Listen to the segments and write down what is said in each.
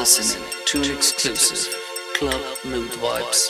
listening to an exclusive Club Mood Vibes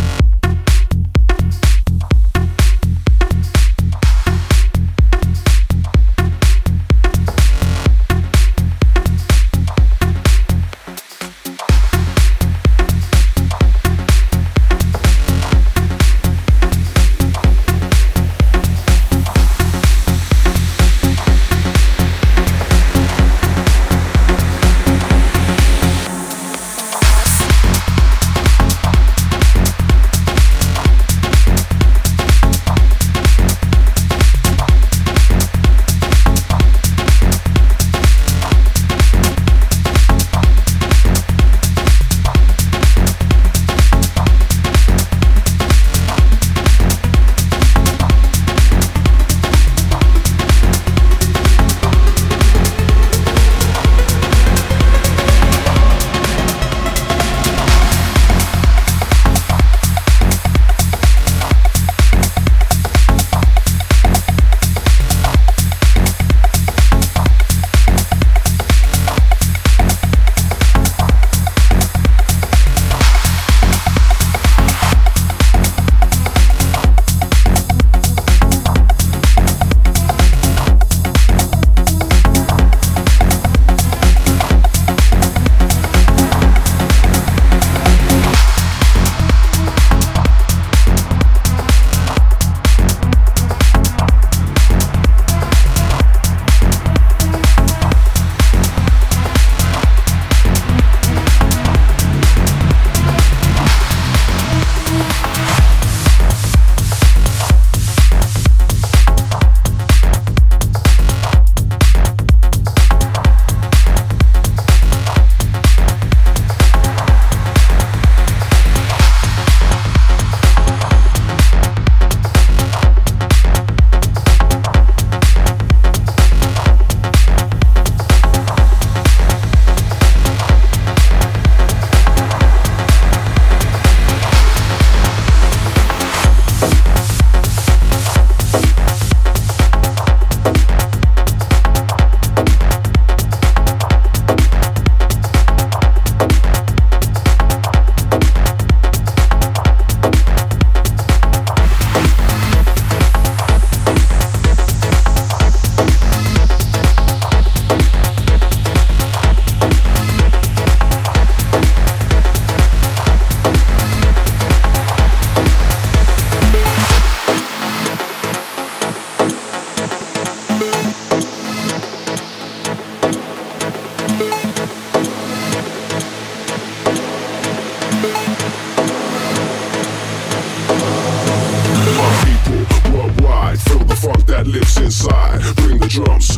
drums.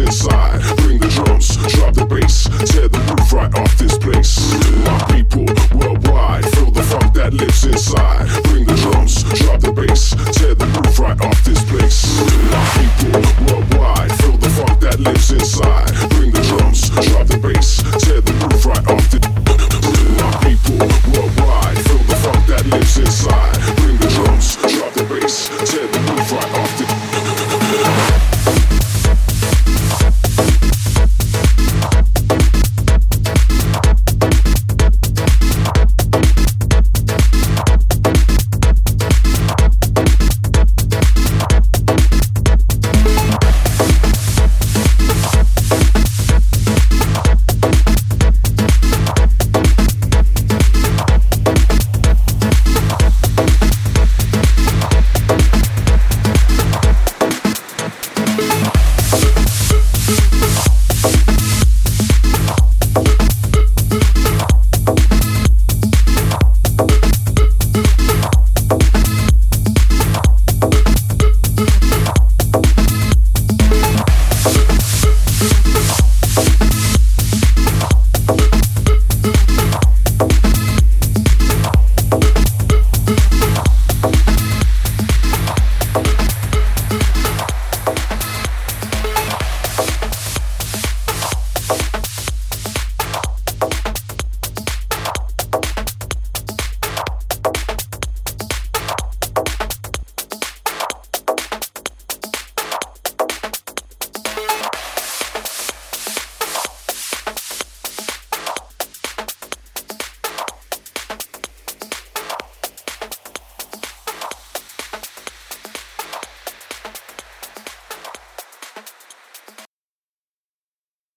inside.